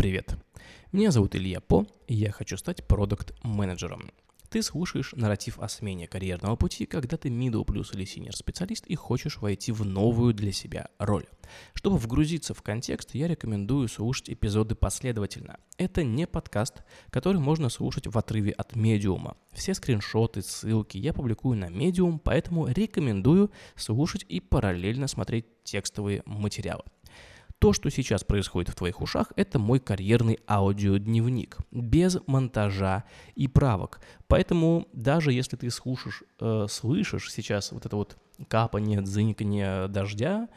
Привет! Меня зовут Илья По, и я хочу стать продукт-менеджером. Ты слушаешь нарратив о смене карьерного пути, когда ты middle плюс или senior специалист и хочешь войти в новую для себя роль. Чтобы вгрузиться в контекст, я рекомендую слушать эпизоды последовательно. Это не подкаст, который можно слушать в отрыве от медиума. Все скриншоты, ссылки я публикую на медиум, поэтому рекомендую слушать и параллельно смотреть текстовые материалы. То, что сейчас происходит в твоих ушах, это мой карьерный аудиодневник, без монтажа и правок. Поэтому даже если ты слушаешь, э, слышишь сейчас вот это вот капание, дзыньканье дождя,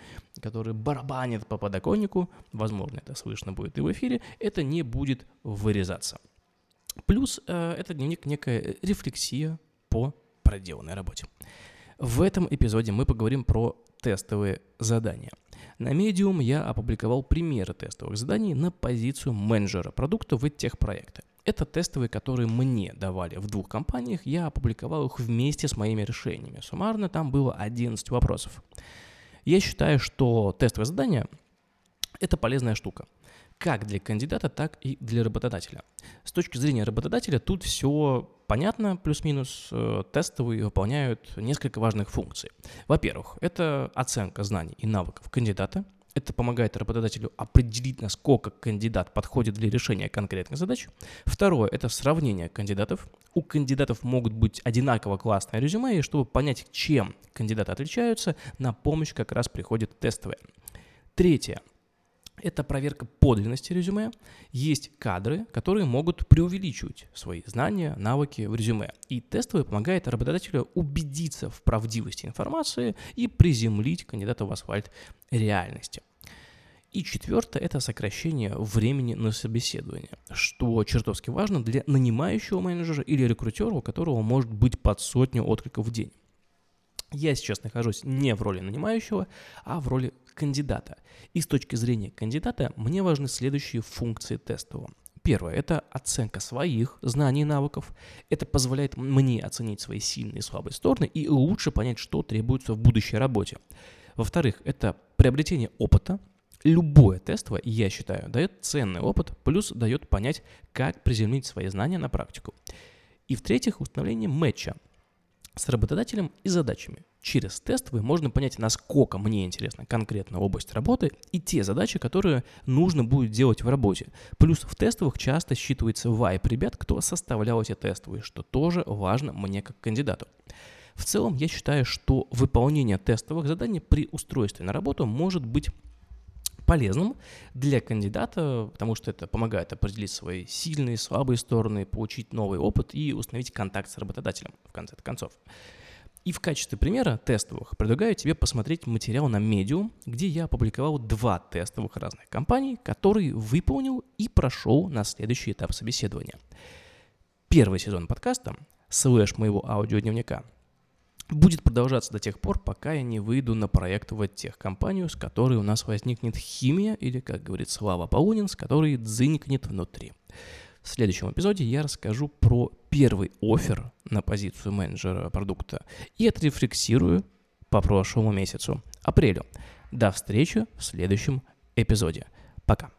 который барабанит по подоконнику, возможно, это слышно будет и в эфире, это не будет вырезаться. Плюс э, это дневник некая рефлексия по проделанной работе. В этом эпизоде мы поговорим про тестовые задания. На Medium я опубликовал примеры тестовых заданий на позицию менеджера продукта в техпроекты. Это тестовые, которые мне давали в двух компаниях, я опубликовал их вместе с моими решениями. Суммарно там было 11 вопросов. Я считаю, что тестовые задания – это полезная штука как для кандидата, так и для работодателя. С точки зрения работодателя тут все понятно, плюс-минус. Э, тестовые выполняют несколько важных функций. Во-первых, это оценка знаний и навыков кандидата. Это помогает работодателю определить, насколько кандидат подходит для решения конкретных задач. Второе – это сравнение кандидатов. У кандидатов могут быть одинаково классные резюме, и чтобы понять, чем кандидаты отличаются, на помощь как раз приходят тестовые. Третье это проверка подлинности резюме. Есть кадры, которые могут преувеличивать свои знания, навыки в резюме. И тестовый помогает работодателю убедиться в правдивости информации и приземлить кандидата в асфальт реальности. И четвертое – это сокращение времени на собеседование, что чертовски важно для нанимающего менеджера или рекрутера, у которого может быть под сотню откликов в день. Я сейчас нахожусь не в роли нанимающего, а в роли кандидата. И с точки зрения кандидата мне важны следующие функции тестового. Первое – это оценка своих знаний и навыков. Это позволяет мне оценить свои сильные и слабые стороны и лучше понять, что требуется в будущей работе. Во-вторых, это приобретение опыта. Любое тестовое, я считаю, дает ценный опыт, плюс дает понять, как приземлить свои знания на практику. И в-третьих, установление матча с работодателем и задачами. Через тестовые можно понять, насколько мне интересна конкретно область работы и те задачи, которые нужно будет делать в работе. Плюс в тестовых часто считывается вайп ребят, кто составлял эти тестовые, что тоже важно мне как кандидату. В целом, я считаю, что выполнение тестовых заданий при устройстве на работу может быть полезным для кандидата, потому что это помогает определить свои сильные, слабые стороны, получить новый опыт и установить контакт с работодателем, в конце концов. И в качестве примера тестовых предлагаю тебе посмотреть материал на Medium, где я опубликовал два тестовых разных компаний, которые выполнил и прошел на следующий этап собеседования. Первый сезон подкаста, слэш моего аудиодневника, будет продолжаться до тех пор, пока я не выйду на проект в техкомпанию, с которой у нас возникнет химия, или, как говорит Слава Полунин, с которой дзынькнет внутри. В следующем эпизоде я расскажу про первый офер на позицию менеджера продукта и отрефлексирую по прошлому месяцу, апрелю. До встречи в следующем эпизоде. Пока.